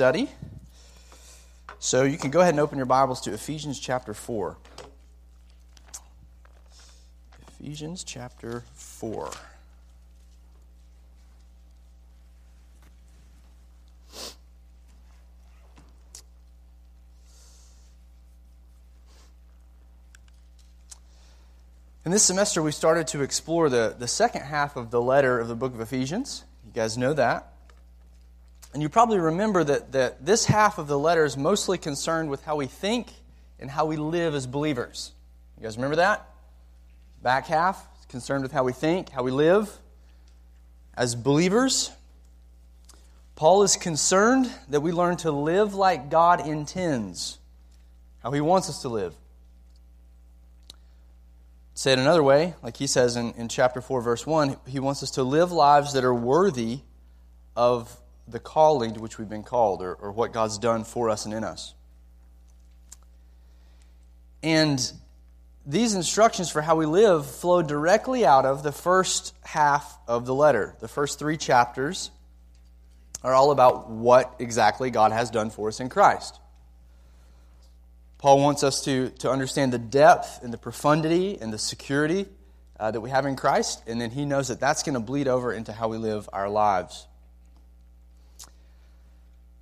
study. So you can go ahead and open your Bibles to Ephesians chapter 4. Ephesians chapter 4. In this semester, we started to explore the, the second half of the letter of the book of Ephesians. You guys know that. And you probably remember that, that this half of the letter is mostly concerned with how we think and how we live as believers. You guys remember that? Back half is concerned with how we think, how we live as believers. Paul is concerned that we learn to live like God intends, how he wants us to live. Say it another way, like he says in, in chapter 4, verse 1, he wants us to live lives that are worthy of the calling to which we've been called or, or what God's done for us and in us. And these instructions for how we live flow directly out of the first half of the letter. The first three chapters are all about what exactly God has done for us in Christ. Paul wants us to, to understand the depth and the profundity and the security uh, that we have in Christ, and then he knows that that's going to bleed over into how we live our lives.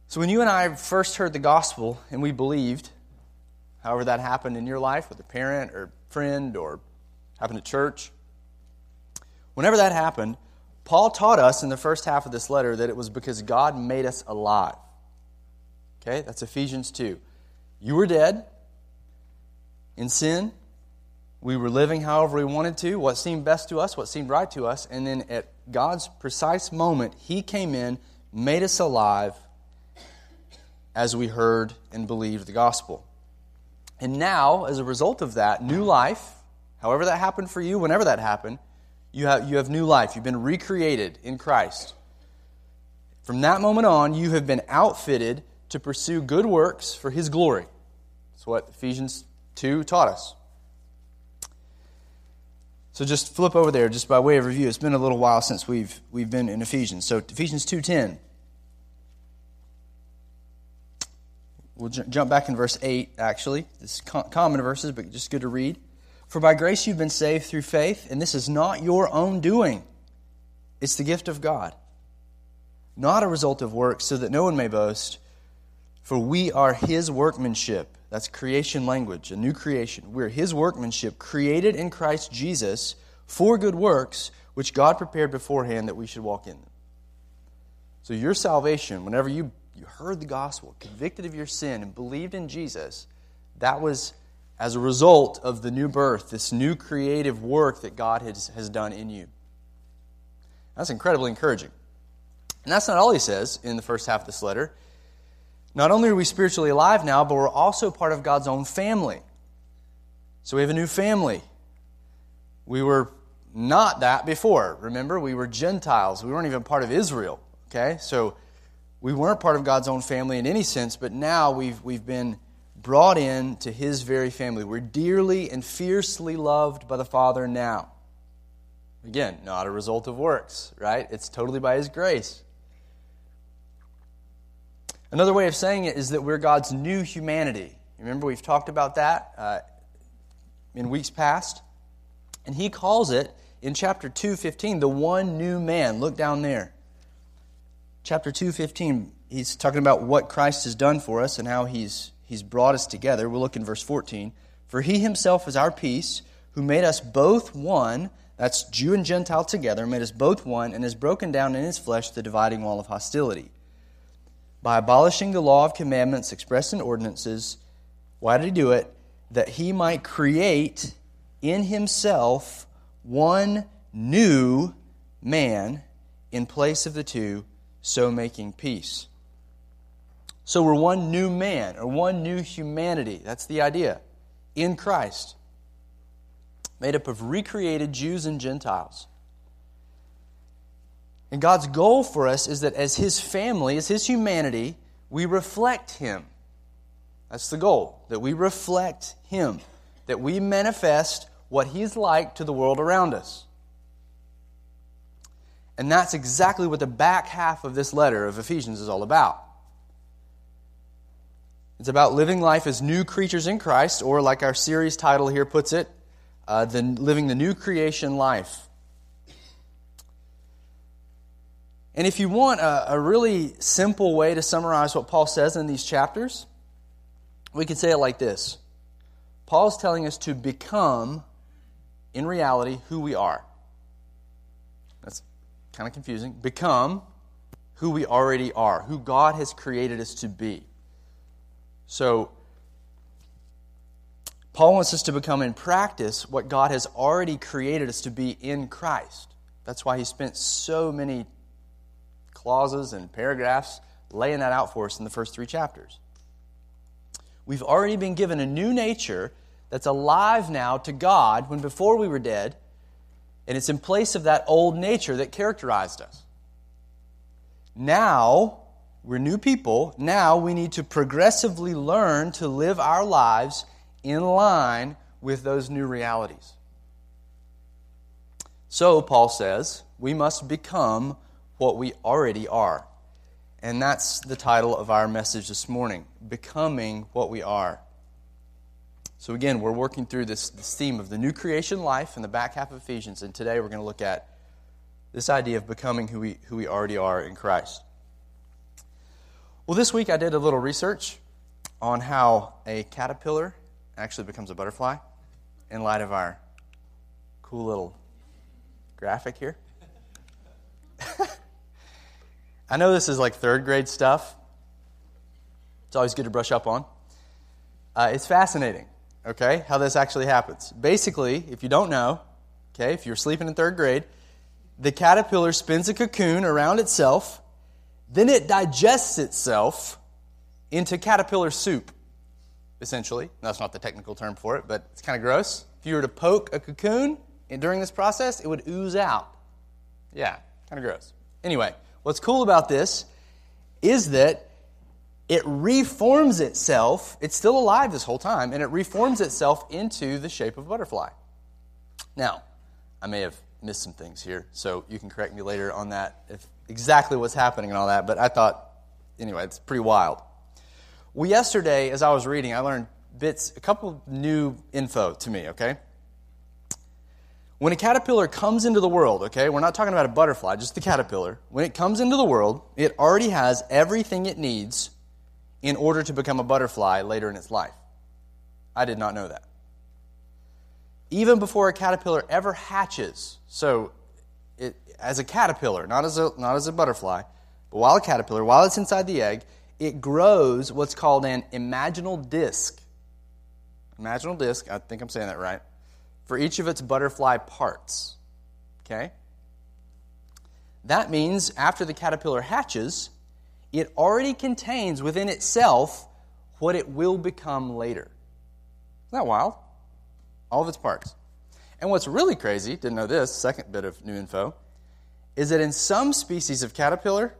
So, when you and I first heard the gospel and we believed, however that happened in your life with a parent or friend or happened at church, whenever that happened, Paul taught us in the first half of this letter that it was because God made us alive. Okay, that's Ephesians 2. You were dead in sin. We were living however we wanted to, what seemed best to us, what seemed right to us, and then at God's precise moment, He came in, made us alive, as we heard and believed the gospel. And now, as a result of that, new life, however that happened for you, whenever that happened, you have, you have new life. You've been recreated in Christ. From that moment on, you have been outfitted to pursue good works for His glory. That's what Ephesians 2 taught us. So just flip over there, just by way of review. It's been a little while since we've, we've been in Ephesians. So Ephesians 2.10. We'll j- jump back in verse 8, actually. Is common verses, but just good to read. For by grace you've been saved through faith, and this is not your own doing. It's the gift of God, not a result of works, so that no one may boast. For we are his workmanship. That's creation language, a new creation. We're his workmanship, created in Christ Jesus for good works, which God prepared beforehand that we should walk in them. So your salvation, whenever you you heard the gospel, convicted of your sin, and believed in Jesus, that was as a result of the new birth, this new creative work that God has, has done in you. That's incredibly encouraging. And that's not all he says in the first half of this letter. Not only are we spiritually alive now, but we're also part of God's own family. So we have a new family. We were not that before. Remember, we were Gentiles. We weren't even part of Israel. Okay? So we weren't part of God's own family in any sense, but now we've, we've been brought in to His very family. We're dearly and fiercely loved by the Father now. Again, not a result of works, right? It's totally by His grace. Another way of saying it is that we're God's new humanity. Remember, we've talked about that uh, in weeks past. And He calls it in chapter 2:15 the one new man. Look down there chapter 2:15, he's talking about what Christ has done for us and how he's he's brought us together. We'll look in verse 14. For he himself is our peace, who made us both one, that's Jew and Gentile together, made us both one, and has broken down in his flesh the dividing wall of hostility. By abolishing the law of commandments expressed in ordinances, why did he do it? That he might create in himself one new man in place of the two so making peace. So we're one new man, or one new humanity. That's the idea. In Christ. Made up of recreated Jews and Gentiles. And God's goal for us is that as His family, as His humanity, we reflect Him. That's the goal, that we reflect Him, that we manifest what He's like to the world around us. And that's exactly what the back half of this letter of Ephesians is all about. It's about living life as new creatures in Christ, or like our series title here puts it, uh, the, living the new creation life. And if you want a, a really simple way to summarize what Paul says in these chapters, we could say it like this Paul's telling us to become, in reality, who we are. Kind of confusing. Become who we already are, who God has created us to be. So, Paul wants us to become in practice what God has already created us to be in Christ. That's why he spent so many clauses and paragraphs laying that out for us in the first three chapters. We've already been given a new nature that's alive now to God when before we were dead, and it's in place of that old nature that characterized us. Now, we're new people. Now we need to progressively learn to live our lives in line with those new realities. So, Paul says, we must become what we already are. And that's the title of our message this morning Becoming What We Are. So, again, we're working through this, this theme of the new creation life in the back half of Ephesians, and today we're going to look at this idea of becoming who we, who we already are in Christ. Well, this week I did a little research on how a caterpillar actually becomes a butterfly in light of our cool little graphic here. I know this is like third grade stuff. It's always good to brush up on. Uh, it's fascinating, okay, how this actually happens. Basically, if you don't know, okay, if you're sleeping in third grade, the caterpillar spins a cocoon around itself, then it digests itself into caterpillar soup, essentially. That's not the technical term for it, but it's kind of gross. If you were to poke a cocoon during this process, it would ooze out. Yeah, kind of gross. Anyway, What's cool about this is that it reforms itself. It's still alive this whole time, and it reforms itself into the shape of a butterfly. Now, I may have missed some things here, so you can correct me later on that, if exactly what's happening and all that. But I thought, anyway, it's pretty wild. Well, yesterday, as I was reading, I learned bits, a couple new info to me, okay? When a caterpillar comes into the world, okay, we're not talking about a butterfly, just the caterpillar. When it comes into the world, it already has everything it needs in order to become a butterfly later in its life. I did not know that. Even before a caterpillar ever hatches, so it, as a caterpillar, not as a, not as a butterfly, but while a caterpillar, while it's inside the egg, it grows what's called an imaginal disc. Imaginal disc, I think I'm saying that right for each of its butterfly parts. Okay? That means after the caterpillar hatches, it already contains within itself what it will become later. Isn't that wild? All of its parts. And what's really crazy, didn't know this, second bit of new info, is that in some species of caterpillar,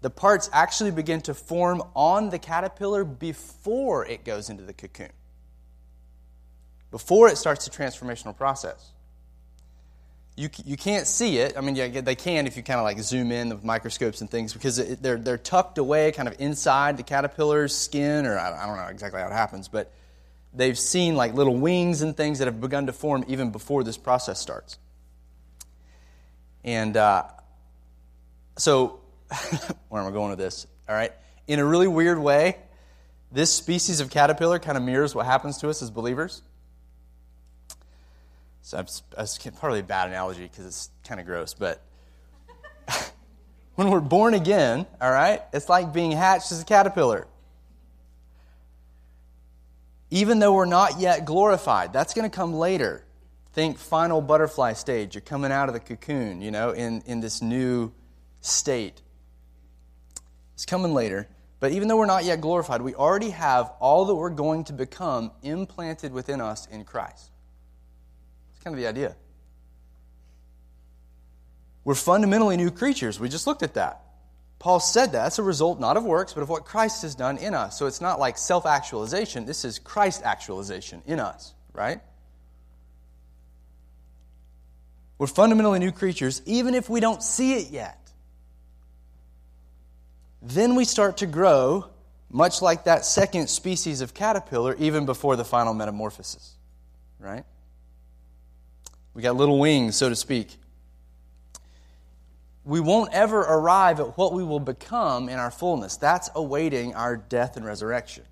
the parts actually begin to form on the caterpillar before it goes into the cocoon before it starts the transformational process. You, you can't see it. I mean, yeah, they can if you kind of like zoom in with microscopes and things because it, they're, they're tucked away kind of inside the caterpillar's skin, or I, don't know exactly how it happens, but they've seen like little wings and things that have begun to form even before this process starts. And uh, so, where am I going with this? All right. In a really weird way, this species of caterpillar kind of mirrors what happens to us as believers. So that's probably a bad analogy because it's kind of gross, but when we're born again, all right, it's like being hatched as a caterpillar. Even though we're not yet glorified, that's going to come later. Think final butterfly stage. You're coming out of the cocoon, you know, in, in this new state. It's coming later. But even though we're not yet glorified, we already have all that we're going to become implanted within us in Christ kind of the idea. We're fundamentally new creatures. We just looked at that. Paul said that. That's a result not of works, but of what Christ has done in us. So it's not like self actualization. This is Christ actualization in us, right? We're fundamentally new creatures, even if we don't see it yet. Then we start to grow much like that second species of caterpillar, even before the final metamorphosis. Right? We got little wings, so to speak. We won't ever arrive at what we will become in our fullness. That's awaiting our death and resurrection.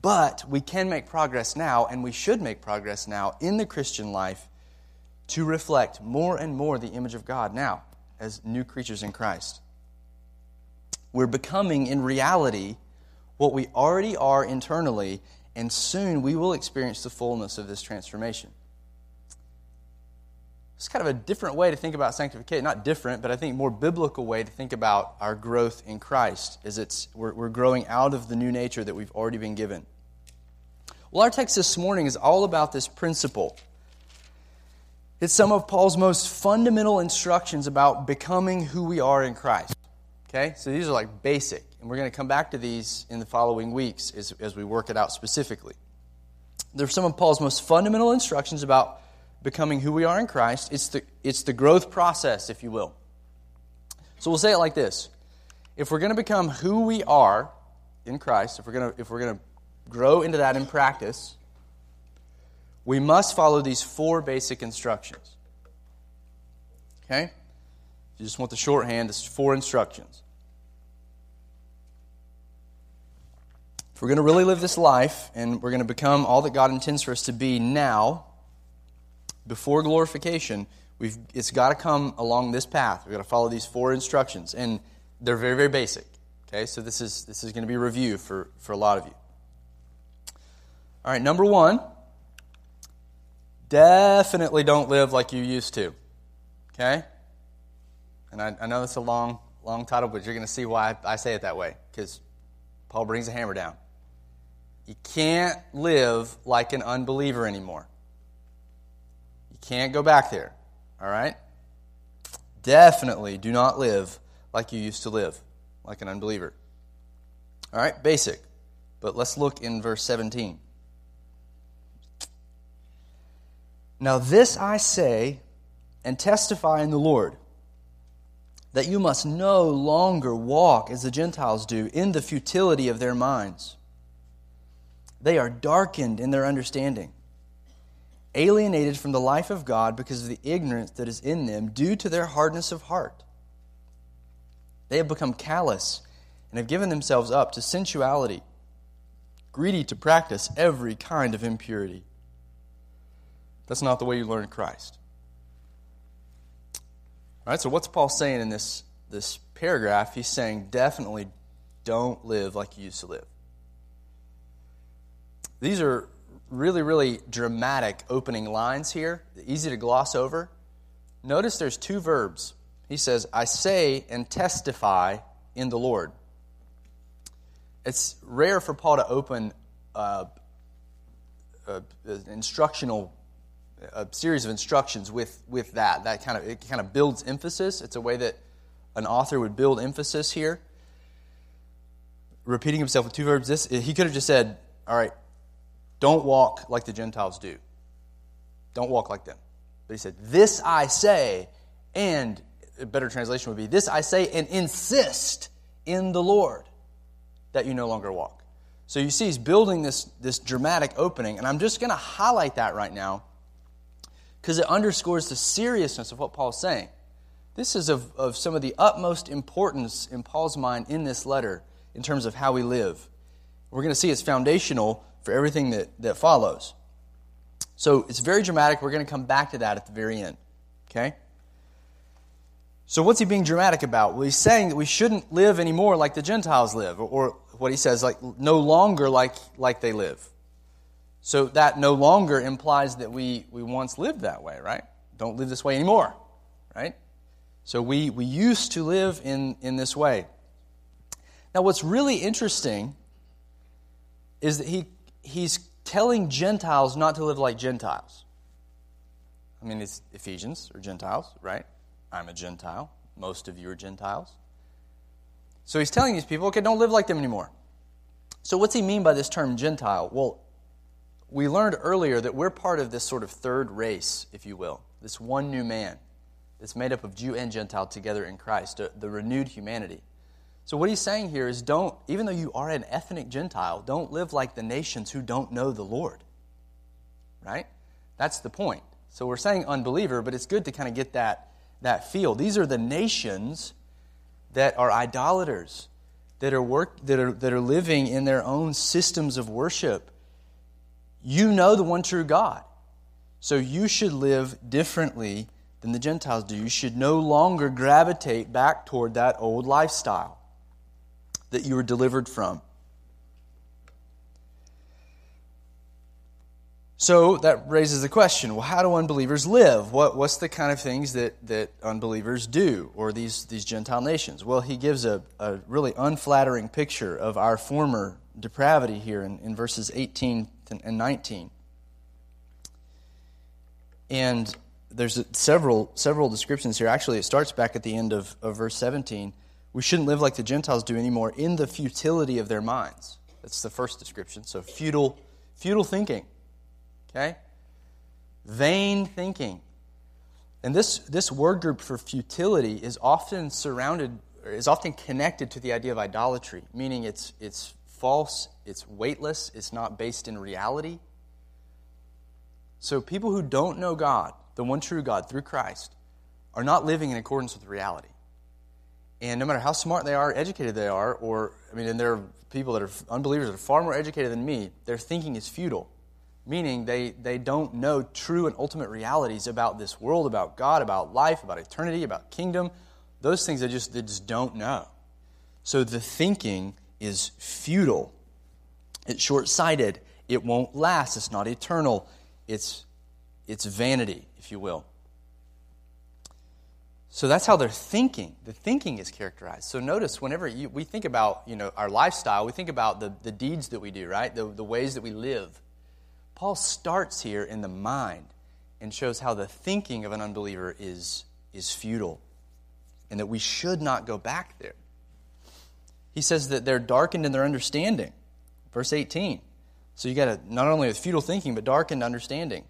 But we can make progress now, and we should make progress now in the Christian life to reflect more and more the image of God now as new creatures in Christ. We're becoming, in reality, what we already are internally, and soon we will experience the fullness of this transformation. It's kind of a different way to think about sanctification. Not different, but I think more biblical way to think about our growth in Christ is it's we're, we're growing out of the new nature that we've already been given. Well, our text this morning is all about this principle. It's some of Paul's most fundamental instructions about becoming who we are in Christ. Okay? So these are like basic. And we're going to come back to these in the following weeks as, as we work it out specifically. They're some of Paul's most fundamental instructions about becoming who we are in Christ. It's the, it's the growth process, if you will. So we'll say it like this If we're going to become who we are in Christ, if we're going to, if we're going to grow into that in practice, we must follow these four basic instructions. Okay? If You just want the shorthand, it's four instructions. If we're going to really live this life and we're going to become all that God intends for us to be now, before glorification, we've, it's got to come along this path. We've got to follow these four instructions. And they're very, very basic. Okay, so this is, this is going to be review for, for a lot of you. All right, number one, definitely don't live like you used to. Okay? And I, I know that's a long, long title, but you're going to see why I say it that way, because Paul brings a hammer down. You can't live like an unbeliever anymore. You can't go back there. All right? Definitely do not live like you used to live, like an unbeliever. All right? Basic. But let's look in verse 17. Now, this I say and testify in the Lord that you must no longer walk as the Gentiles do in the futility of their minds. They are darkened in their understanding, alienated from the life of God because of the ignorance that is in them due to their hardness of heart. They have become callous and have given themselves up to sensuality, greedy to practice every kind of impurity. That's not the way you learn Christ. All right, so what's Paul saying in this, this paragraph? He's saying definitely don't live like you used to live. These are really, really dramatic opening lines here, easy to gloss over. Notice there's two verbs. He says, I say and testify in the Lord. It's rare for Paul to open uh, an instructional a series of instructions with, with that. That kind of it kind of builds emphasis. It's a way that an author would build emphasis here. Repeating himself with two verbs. This he could have just said, "All right, don't walk like the Gentiles do. Don't walk like them." But he said, "This I say," and a better translation would be, "This I say and insist in the Lord that you no longer walk." So you see, he's building this, this dramatic opening, and I'm just going to highlight that right now because it underscores the seriousness of what Paul's saying. This is of, of some of the utmost importance in Paul's mind in this letter in terms of how we live. We're going to see it's foundational for everything that, that follows. So it's very dramatic. We're going to come back to that at the very end. Okay? So what's he being dramatic about? Well, he's saying that we shouldn't live anymore like the Gentiles live, or, what he says, like no longer like, like they live. So that no longer implies that we, we once lived that way, right? Don't live this way anymore, right? So we, we used to live in, in this way. Now, what's really interesting is that he, he's telling Gentiles not to live like Gentiles. I mean, it's Ephesians or Gentiles, right? I'm a Gentile. Most of you are Gentiles. So he's telling these people, okay, don't live like them anymore. So what's he mean by this term Gentile? Well, we learned earlier that we're part of this sort of third race, if you will, this one new man that's made up of Jew and Gentile together in Christ, the renewed humanity. So, what he's saying here is don't, even though you are an ethnic Gentile, don't live like the nations who don't know the Lord. Right? That's the point. So, we're saying unbeliever, but it's good to kind of get that, that feel. These are the nations that are idolaters, that are, work, that, are, that are living in their own systems of worship. You know the one true God. So, you should live differently than the Gentiles do. You should no longer gravitate back toward that old lifestyle that you were delivered from. So that raises the question well, how do unbelievers live? What, what's the kind of things that, that unbelievers do, or these, these Gentile nations? Well, he gives a, a really unflattering picture of our former depravity here in, in verses 18 and 19. And there's several, several descriptions here. Actually, it starts back at the end of, of verse 17. We shouldn't live like the Gentiles do anymore in the futility of their minds. That's the first description. So, futile, futile thinking. Okay? Vain thinking. And this, this word group for futility is often surrounded, is often connected to the idea of idolatry, meaning it's, it's false, it's weightless, it's not based in reality. So, people who don't know God, the one true God, through Christ, are not living in accordance with reality. And no matter how smart they are, educated they are, or, I mean, and there are people that are unbelievers that are far more educated than me, their thinking is futile, meaning they, they don't know true and ultimate realities about this world, about God, about life, about eternity, about kingdom. Those things they just, they just don't know. So the thinking is futile, it's short sighted, it won't last, it's not eternal, it's, it's vanity, if you will. So that's how they're thinking. The thinking is characterized. So notice whenever you, we think about you know, our lifestyle, we think about the, the deeds that we do, right? The, the ways that we live. Paul starts here in the mind and shows how the thinking of an unbeliever is, is futile and that we should not go back there. He says that they're darkened in their understanding. Verse 18. So you got to not only with futile thinking, but darkened understanding.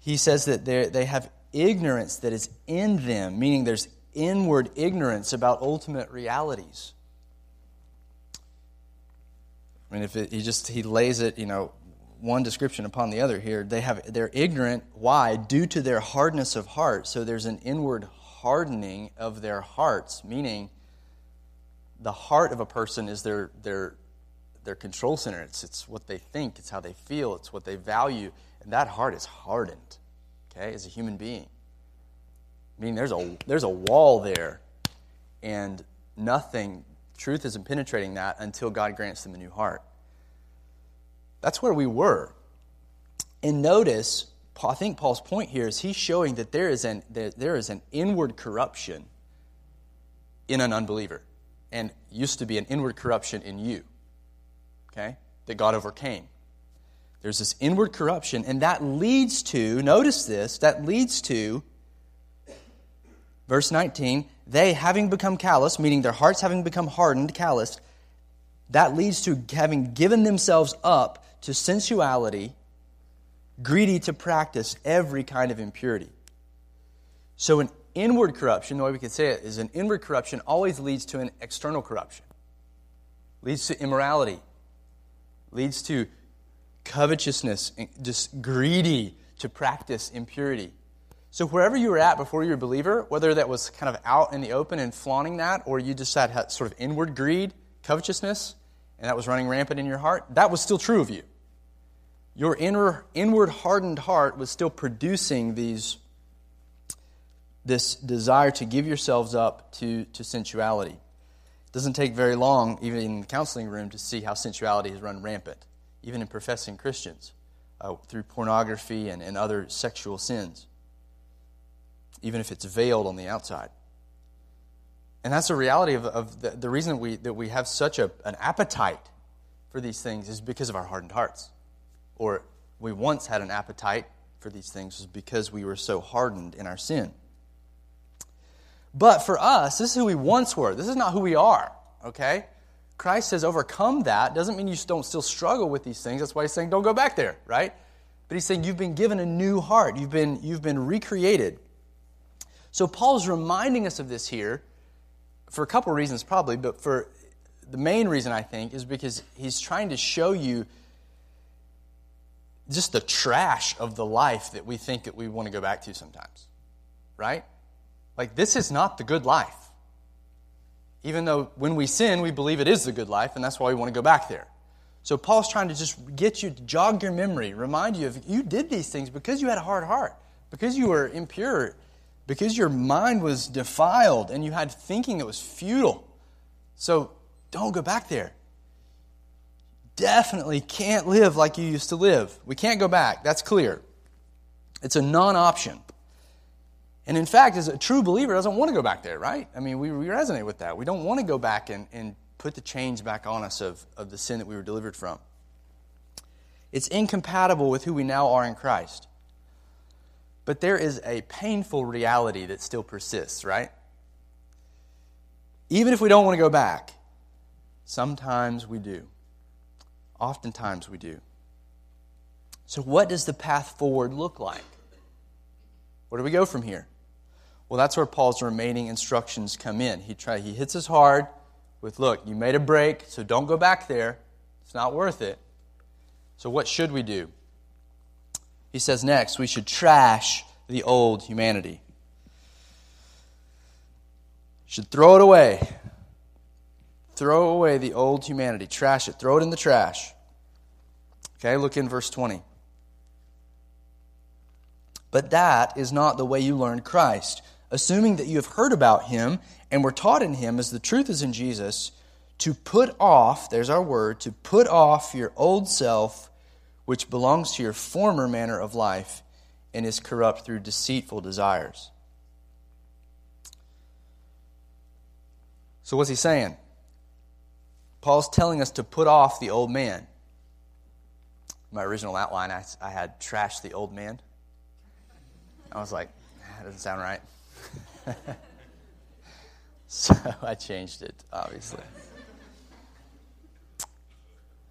He says that they have ignorance that is in them, meaning there's inward ignorance about ultimate realities. I mean, if it, he just he lays it, you know, one description upon the other here, they have they're ignorant. Why? Due to their hardness of heart. So there's an inward hardening of their hearts, meaning the heart of a person is their their their control center. It's it's what they think, it's how they feel, it's what they value, and that heart is hardened okay, as a human being. I mean, there's a, there's a wall there, and nothing, truth isn't penetrating that until God grants them a new heart. That's where we were. And notice, I think Paul's point here is he's showing that there is an, there is an inward corruption in an unbeliever, and used to be an inward corruption in you, okay, that God overcame. There's this inward corruption, and that leads to, notice this, that leads to, verse 19, they having become callous, meaning their hearts having become hardened, calloused, that leads to having given themselves up to sensuality, greedy to practice every kind of impurity. So, an inward corruption, the way we could say it, is an inward corruption always leads to an external corruption, leads to immorality, leads to covetousness, just greedy to practice impurity. So, wherever you were at before you were a believer, whether that was kind of out in the open and flaunting that, or you just had sort of inward greed, covetousness, and that was running rampant in your heart, that was still true of you. Your inner, inward hardened heart was still producing these, this desire to give yourselves up to, to sensuality. It doesn't take very long, even in the counseling room, to see how sensuality has run rampant even in professing Christians, uh, through pornography and, and other sexual sins, even if it's veiled on the outside. And that's the reality of, of the, the reason we, that we have such a, an appetite for these things is because of our hardened hearts. Or we once had an appetite for these things was because we were so hardened in our sin. But for us, this is who we once were. This is not who we are, okay? Christ says overcome that doesn't mean you don't still struggle with these things. That's why he's saying don't go back there, right? But he's saying you've been given a new heart. You've been, you've been recreated. So Paul's reminding us of this here for a couple reasons, probably, but for the main reason I think is because he's trying to show you just the trash of the life that we think that we want to go back to sometimes. Right? Like, this is not the good life. Even though when we sin, we believe it is the good life, and that's why we want to go back there. So, Paul's trying to just get you to jog your memory, remind you of you did these things because you had a hard heart, because you were impure, because your mind was defiled, and you had thinking that was futile. So, don't go back there definitely can't live like you used to live. We can't go back. That's clear. It's a non option. And in fact, as a true believer, doesn't want to go back there, right? I mean, we, we resonate with that. We don't want to go back and, and put the chains back on us of, of the sin that we were delivered from. It's incompatible with who we now are in Christ. But there is a painful reality that still persists, right? Even if we don't want to go back, sometimes we do. Oftentimes we do. So, what does the path forward look like? Where do we go from here? Well, that's where Paul's remaining instructions come in. He, try, he hits us hard with, look, you made a break, so don't go back there. It's not worth it. So, what should we do? He says next, we should trash the old humanity. Should throw it away. Throw away the old humanity. Trash it. Throw it in the trash. Okay, look in verse 20. But that is not the way you learned Christ. Assuming that you have heard about him and were taught in him as the truth is in Jesus, to put off, there's our word, to put off your old self, which belongs to your former manner of life and is corrupt through deceitful desires. So, what's he saying? Paul's telling us to put off the old man. My original outline, I, I had trashed the old man. I was like, that doesn't sound right. so I changed it, obviously.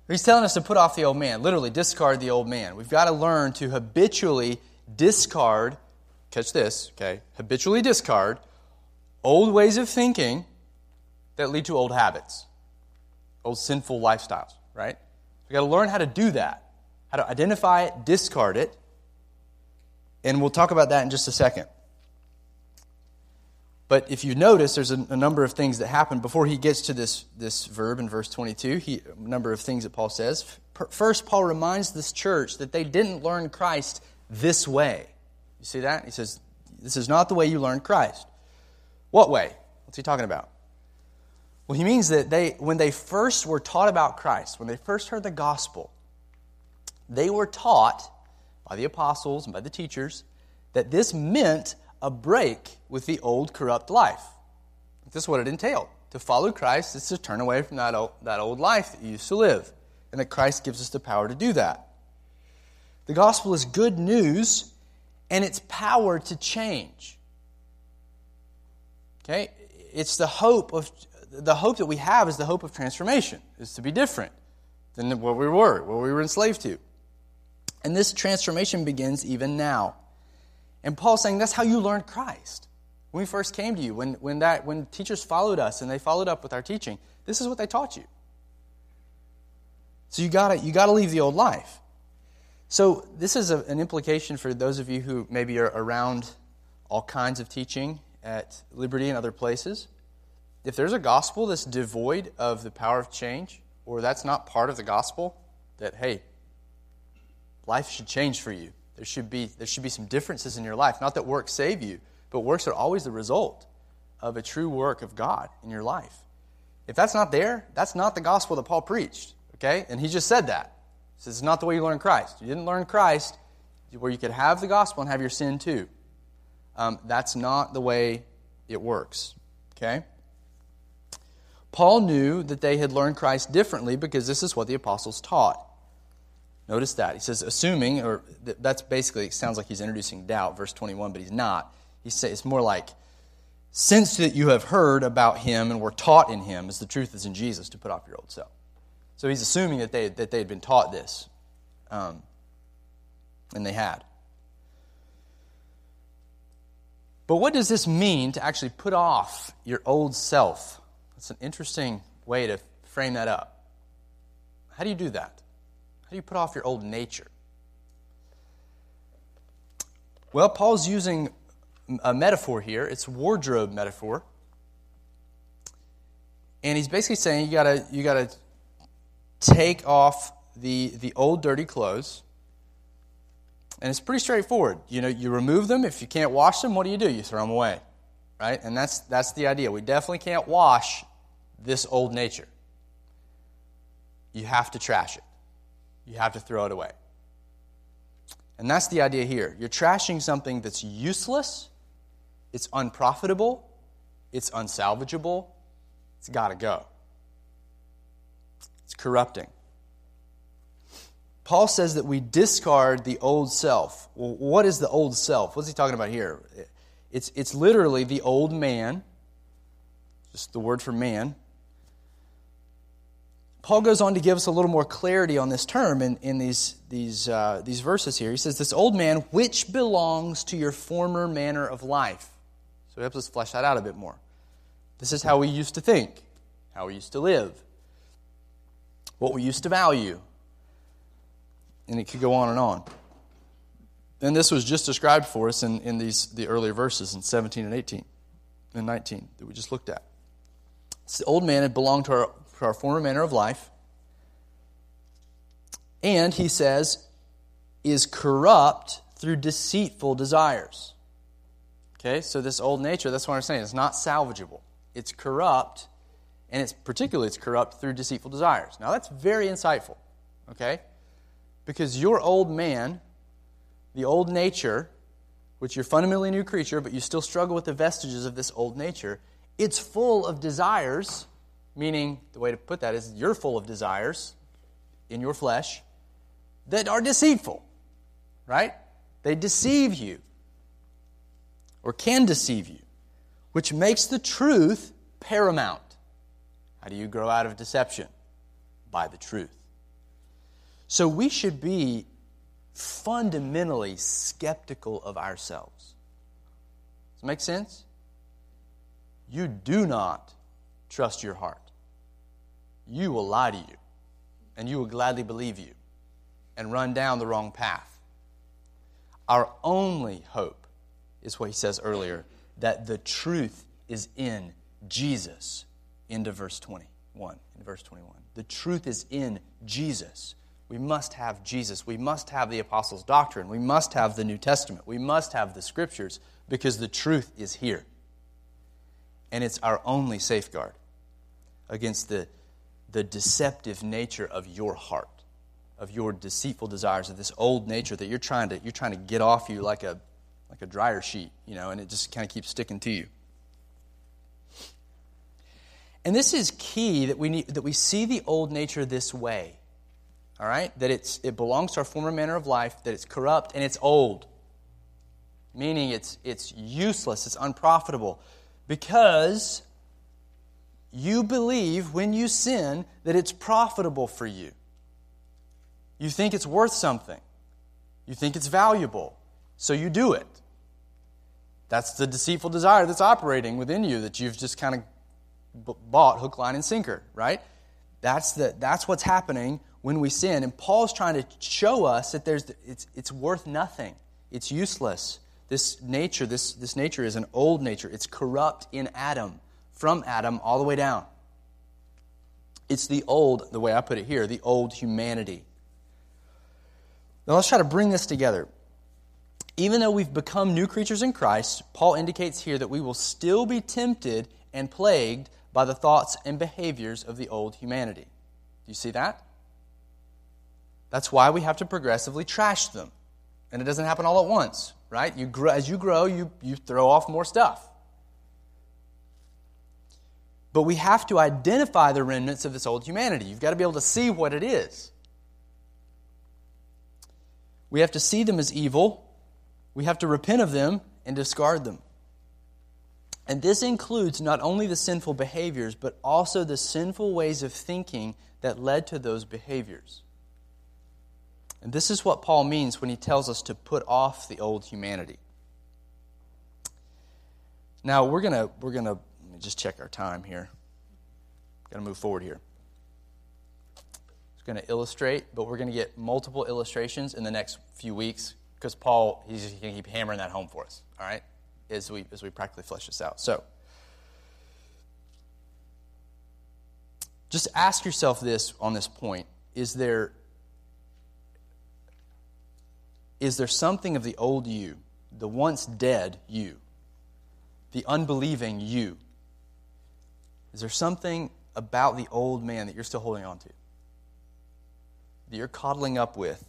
He's telling us to put off the old man, literally discard the old man. We've got to learn to habitually discard, catch this, okay, habitually discard old ways of thinking that lead to old habits old sinful lifestyles, right? We've got to learn how to do that, how to identify it, discard it, and we'll talk about that in just a second. But if you notice, there's a, a, number of things that happen before he gets to this, this verb in verse 22. He, a number of things that Paul says. First, Paul reminds this church that they didn't learn Christ this way. You see that? He says, This is not the way you learned Christ. What way? What's he talking about? Well, he means that they, when they first were taught about Christ, when they first heard the gospel, they were taught by the apostles and by the teachers that this meant a break with the old corrupt life. This is what it entailed. To follow Christ is to turn away from that old, that old life that you used to live, and that Christ gives us the power to do that. The gospel is good news and its power to change. Okay? It's the hope of the hope that we have is the hope of transformation, is to be different than what we were, what we were enslaved to. And this transformation begins even now. And Paul's saying that's how you learned Christ. When we first came to you, when, when, that, when teachers followed us and they followed up with our teaching, this is what they taught you. So you gotta, you gotta leave the old life. So this is a, an implication for those of you who maybe are around all kinds of teaching at Liberty and other places if there's a gospel that's devoid of the power of change, or that's not part of the gospel, that, hey, life should change for you. There should be, there should be some differences in your life. Not that works save you, but works are always the result of a true work of God in your life. If that's not there, that's not the gospel that Paul preached. Okay? And he just said that. He says it's not the way you learn Christ. You didn't learn Christ where you could have the gospel and have your sin too. Um, that's not the way it works. Okay? Paul knew that they had learned Christ differently because this is what the apostles taught. Notice that. He says, assuming, or that's basically, it sounds like he's introducing doubt, verse 21, but he's not. He says, it's more like, since that you have heard about him and were taught in him, as the truth is in Jesus, to put off your old self. So he's assuming that they, that they had been taught this. Um, and they had. But what does this mean to actually put off your old self? That's an interesting way to frame that up. How do you do that? Do you put off your old nature? Well, Paul's using a metaphor here. It's wardrobe metaphor. And he's basically saying you gotta you gotta take off the the old dirty clothes. And it's pretty straightforward. You know, you remove them. If you can't wash them, what do you do? You throw them away. Right? And that's that's the idea. We definitely can't wash this old nature. You have to trash it. You have to throw it away. And that's the idea here. You're trashing something that's useless, it's unprofitable, it's unsalvageable, it's got to go. It's corrupting. Paul says that we discard the old self. Well, what is the old self? What's he talking about here? It's, it's literally the old man, just the word for man, Paul goes on to give us a little more clarity on this term in, in these, these, uh, these verses here. He says, This old man, which belongs to your former manner of life. So he helps us flesh that out a bit more. This is how we used to think, how we used to live, what we used to value. And it could go on and on. And this was just described for us in, in these, the earlier verses in 17 and 18 and 19 that we just looked at. The old man had belonged to our our former manner of life. And he says, is corrupt through deceitful desires. Okay, so this old nature, that's what I'm saying, it's not salvageable. It's corrupt, and it's particularly it's corrupt through deceitful desires. Now that's very insightful, okay? Because your old man, the old nature, which you're fundamentally a new creature, but you still struggle with the vestiges of this old nature, it's full of desires Meaning, the way to put that is you're full of desires in your flesh that are deceitful, right? They deceive you or can deceive you, which makes the truth paramount. How do you grow out of deception? By the truth. So we should be fundamentally skeptical of ourselves. Does it make sense? You do not trust your heart you will lie to you, and you will gladly believe you and run down the wrong path. Our only hope is what he says earlier that the truth is in Jesus. Into verse 21. In verse 21. The truth is in Jesus. We must have Jesus. We must have the apostles' doctrine. We must have the New Testament. We must have the scriptures because the truth is here. And it's our only safeguard against the the deceptive nature of your heart, of your deceitful desires, of this old nature that you're trying to, you're trying to get off you like a, like a dryer sheet, you know, and it just kind of keeps sticking to you. And this is key that we, need, that we see the old nature this way. All right? That it's, it belongs to our former manner of life, that it's corrupt and it's old. Meaning it's, it's useless, it's unprofitable. Because you believe when you sin that it's profitable for you. You think it's worth something. You think it's valuable. So you do it. That's the deceitful desire that's operating within you that you've just kind of bought hook, line, and sinker, right? That's, the, that's what's happening when we sin. And Paul's trying to show us that there's, it's, it's worth nothing, it's useless. This nature, this, this nature is an old nature, it's corrupt in Adam from Adam all the way down. It's the old, the way I put it here, the old humanity. Now let's try to bring this together. Even though we've become new creatures in Christ, Paul indicates here that we will still be tempted and plagued by the thoughts and behaviors of the old humanity. Do you see that? That's why we have to progressively trash them. And it doesn't happen all at once, right? You grow, as you grow, you, you throw off more stuff. But we have to identify the remnants of this old humanity. You've got to be able to see what it is. We have to see them as evil. We have to repent of them and discard them. And this includes not only the sinful behaviors, but also the sinful ways of thinking that led to those behaviors. And this is what Paul means when he tells us to put off the old humanity. Now we're gonna we're gonna just check our time here. Got to move forward here. It's going to illustrate, but we're going to get multiple illustrations in the next few weeks because Paul he's going to keep hammering that home for us. All right, as we as we practically flesh this out. So. Just ask yourself this on this point. Is there is there something of the old you, the once dead you, the unbelieving you? Is there something about the old man that you're still holding on to? That you're coddling up with?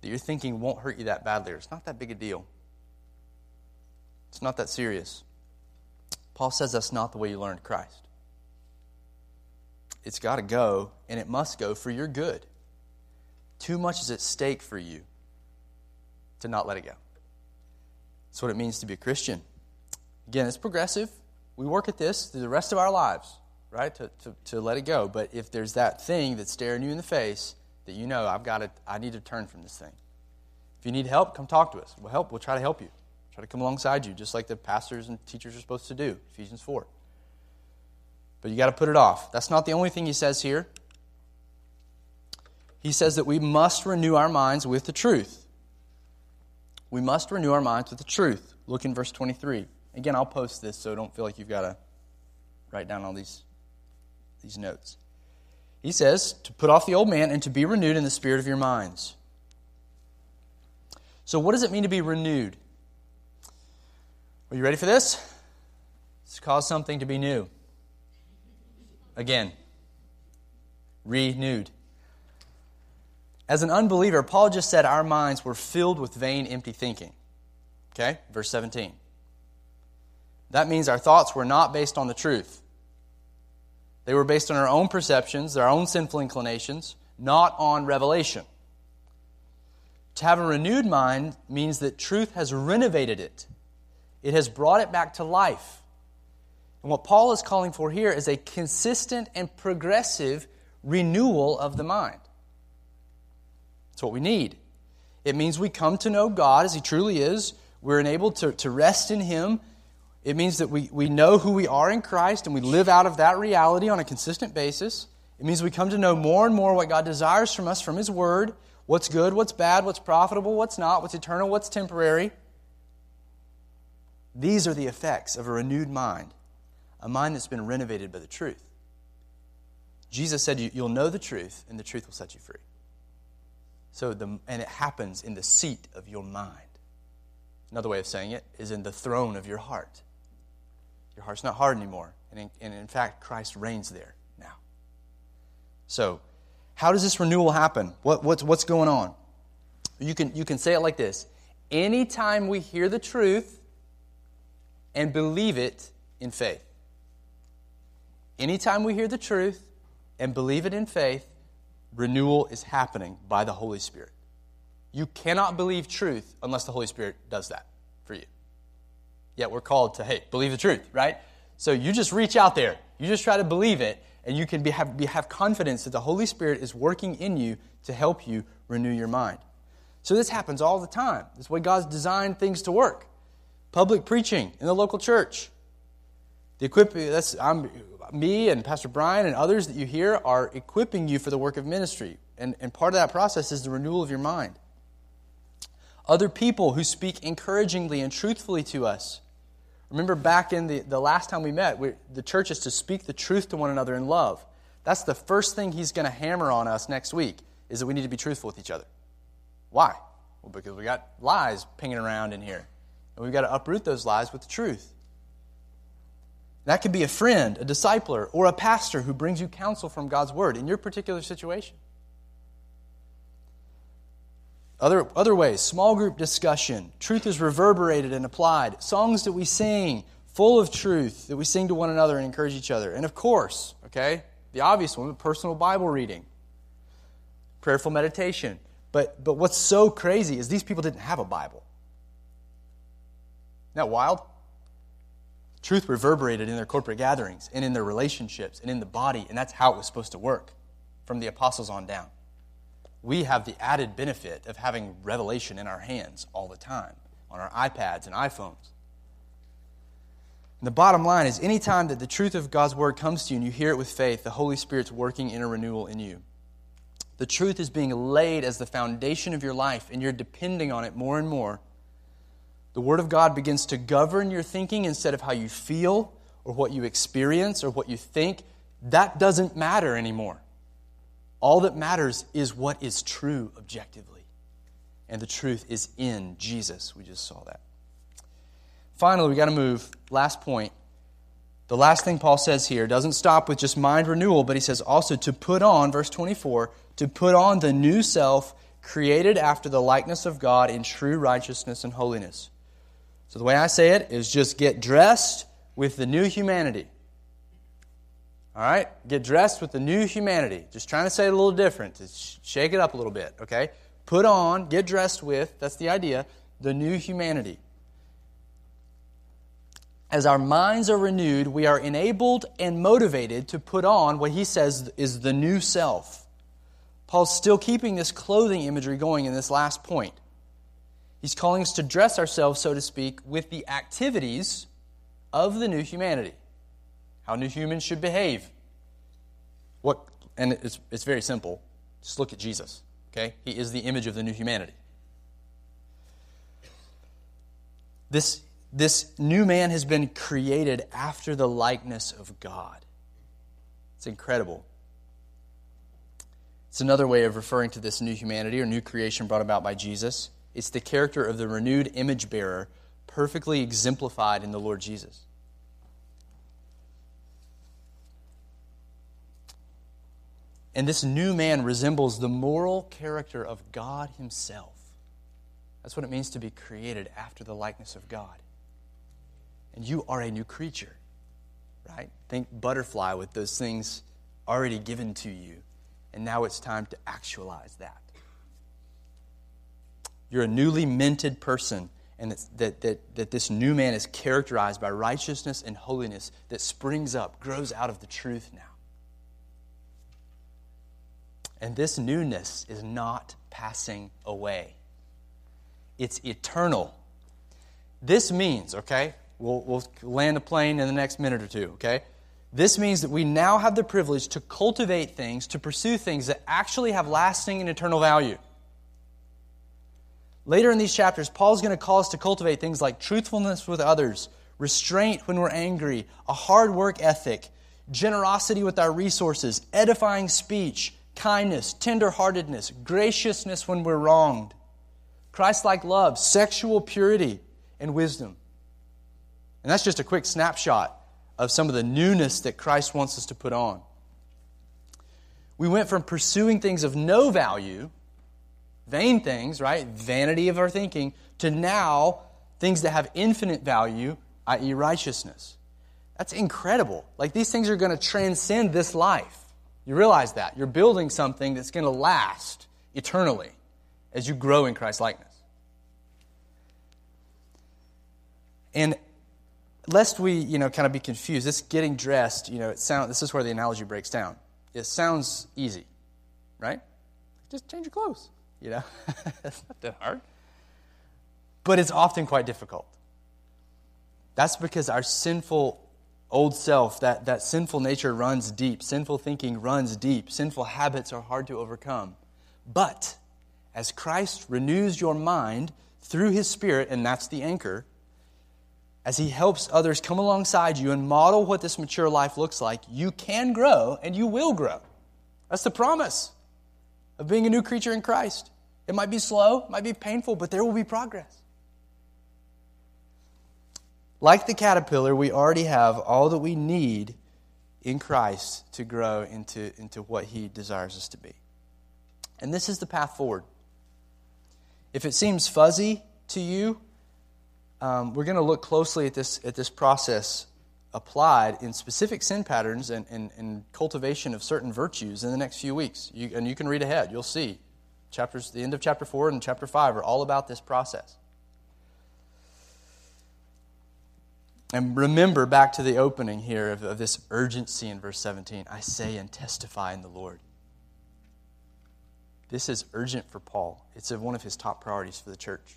That you're thinking won't hurt you that badly? Or it's not that big a deal? It's not that serious. Paul says that's not the way you learned Christ. It's got to go, and it must go for your good. Too much is at stake for you to not let it go. That's what it means to be a Christian. Again, it's progressive. We work at this through the rest of our lives, right? To, to, to let it go. But if there's that thing that's staring you in the face that you know, I've got to, I need to turn from this thing. If you need help, come talk to us. We'll help. We'll try to help you. Try to come alongside you, just like the pastors and teachers are supposed to do. Ephesians 4. But you got to put it off. That's not the only thing he says here. He says that we must renew our minds with the truth. We must renew our minds with the truth. Look in verse 23. Again, I'll post this so don't feel like you've got to write down all these, these notes. He says to put off the old man and to be renewed in the spirit of your minds. So, what does it mean to be renewed? Are you ready for this? It's cause something to be new. Again, renewed. As an unbeliever, Paul just said our minds were filled with vain, empty thinking. Okay? Verse 17. That means our thoughts were not based on the truth. They were based on our own perceptions, our own sinful inclinations, not on revelation. To have a renewed mind means that truth has renovated it, it has brought it back to life. And what Paul is calling for here is a consistent and progressive renewal of the mind. That's what we need. It means we come to know God as He truly is. We're enabled to, to rest in Him. It means that we, we know who we are in Christ and we live out of that reality on a consistent basis. It means we come to know more and more what God desires from us from His Word what's good, what's bad, what's profitable, what's not, what's eternal, what's temporary. These are the effects of a renewed mind, a mind that's been renovated by the truth. Jesus said, You'll know the truth, and the truth will set you free. So the, and it happens in the seat of your mind. Another way of saying it is in the throne of your heart. Your heart's not hard anymore. And in, and in fact, Christ reigns there now. So, how does this renewal happen? What, what's, what's going on? You can, you can say it like this Anytime we hear the truth and believe it in faith, anytime we hear the truth and believe it in faith, renewal is happening by the Holy Spirit. You cannot believe truth unless the Holy Spirit does that for you. Yet we're called to, hey, believe the truth, right? So you just reach out there. You just try to believe it, and you can be, have, be, have confidence that the Holy Spirit is working in you to help you renew your mind. So this happens all the time. This is way God's designed things to work. Public preaching in the local church. The equip, that's, I'm me and Pastor Brian and others that you hear are equipping you for the work of ministry. And, and part of that process is the renewal of your mind. Other people who speak encouragingly and truthfully to us. Remember back in the, the last time we met, we, the church is to speak the truth to one another in love. That's the first thing he's going to hammer on us next week, is that we need to be truthful with each other. Why? Well, because we got lies pinging around in here. And we've got to uproot those lies with the truth. That could be a friend, a discipler, or a pastor who brings you counsel from God's word in your particular situation. Other, other ways, small group discussion. Truth is reverberated and applied. Songs that we sing, full of truth, that we sing to one another and encourage each other. And of course, okay, the obvious one, personal Bible reading, prayerful meditation. But, but what's so crazy is these people didn't have a Bible. Isn't that wild? Truth reverberated in their corporate gatherings and in their relationships and in the body, and that's how it was supposed to work from the apostles on down. We have the added benefit of having revelation in our hands all the time on our iPads and iPhones. And the bottom line is anytime that the truth of God's word comes to you and you hear it with faith, the Holy Spirit's working in a renewal in you. The truth is being laid as the foundation of your life, and you're depending on it more and more. The Word of God begins to govern your thinking instead of how you feel or what you experience or what you think. That doesn't matter anymore. All that matters is what is true objectively. And the truth is in Jesus. We just saw that. Finally, we got to move. Last point. The last thing Paul says here doesn't stop with just mind renewal, but he says also to put on, verse 24, to put on the new self created after the likeness of God in true righteousness and holiness. So the way I say it is just get dressed with the new humanity. All right? Get dressed with the new humanity. Just trying to say it a little different. Just shake it up a little bit, okay? Put on, get dressed with, that's the idea, the new humanity. As our minds are renewed, we are enabled and motivated to put on what he says is the new self. Paul's still keeping this clothing imagery going in this last point. He's calling us to dress ourselves, so to speak, with the activities of the new humanity. How new humans should behave. What, and it's, it's very simple. Just look at Jesus. Okay? He is the image of the new humanity. This, this new man has been created after the likeness of God. It's incredible. It's another way of referring to this new humanity or new creation brought about by Jesus. It's the character of the renewed image bearer, perfectly exemplified in the Lord Jesus. And this new man resembles the moral character of God Himself. That's what it means to be created after the likeness of God. And you are a new creature, right? Think butterfly with those things already given to you. And now it's time to actualize that. You're a newly minted person, and that, that, that this new man is characterized by righteousness and holiness that springs up, grows out of the truth now. And this newness is not passing away, it's eternal. This means, okay, we'll, we'll land the plane in the next minute or two, okay? This means that we now have the privilege to cultivate things, to pursue things that actually have lasting and eternal value. Later in these chapters, Paul's going to call us to cultivate things like truthfulness with others, restraint when we're angry, a hard work ethic, generosity with our resources, edifying speech, kindness, tenderheartedness, graciousness when we're wronged, Christ like love, sexual purity, and wisdom. And that's just a quick snapshot of some of the newness that Christ wants us to put on. We went from pursuing things of no value, vain things, right? Vanity of our thinking, to now things that have infinite value, i.e., righteousness. That's incredible. Like these things are going to transcend this life. You realize that. You're building something that's going to last eternally as you grow in Christ's likeness. And lest we, you know, kind of be confused, this getting dressed, you know, it sound, this is where the analogy breaks down. It sounds easy, right? Just change your clothes, you know? That's not that hard. But it's often quite difficult. That's because our sinful old self, that, that sinful nature runs deep. Sinful thinking runs deep. Sinful habits are hard to overcome. But as Christ renews your mind through his Spirit, and that's the anchor, as he helps others come alongside you and model what this mature life looks like, you can grow and you will grow. That's the promise of being a new creature in Christ. It might be slow, it might be painful, but there will be progress. Like the caterpillar, we already have all that we need in Christ to grow into, into what He desires us to be. And this is the path forward. If it seems fuzzy to you, um, we're going to look closely at this, at this process applied in specific sin patterns and, and, and cultivation of certain virtues in the next few weeks. You, and you can read ahead, you'll see. Chapters, the end of chapter 4 and chapter 5 are all about this process. And remember back to the opening here of, of, this urgency in verse 17 I say and testify in the Lord. This is urgent for Paul. It's one of his top priorities for the church.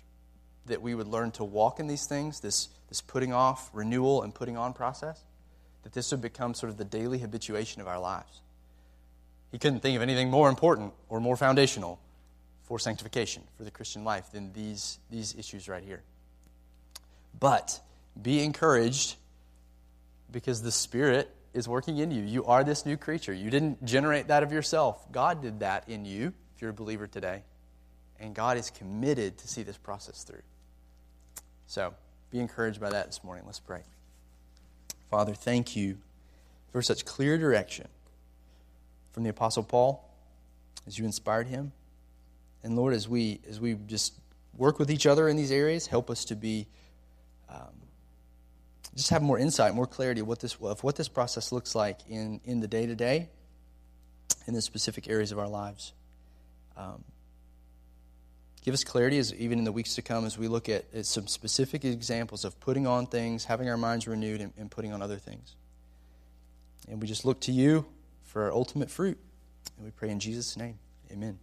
that we would learn to walk in these things, this, this putting off, renewal, and putting on process, that this would become sort of the daily habituation of our lives. He couldn't think of anything more important or more foundational for sanctification, for the Christian life, than these, these issues right here. But be encouraged because the Spirit is working in you. You are this new creature. You didn't generate that of yourself, God did that in you, if you're a believer today. And God is committed to see this process through. So be encouraged by that this morning. Let's pray. Father, thank you for such clear direction from the Apostle Paul as you inspired him. And Lord, as we as we just work with each other in these areas, help us to be um, just have more insight, more clarity of what this of what this process looks like in in the day to day, in the specific areas of our lives. Um, give us clarity as even in the weeks to come as we look at, at some specific examples of putting on things, having our minds renewed, and, and putting on other things. And we just look to you for our ultimate fruit. And we pray in Jesus' name. Amen.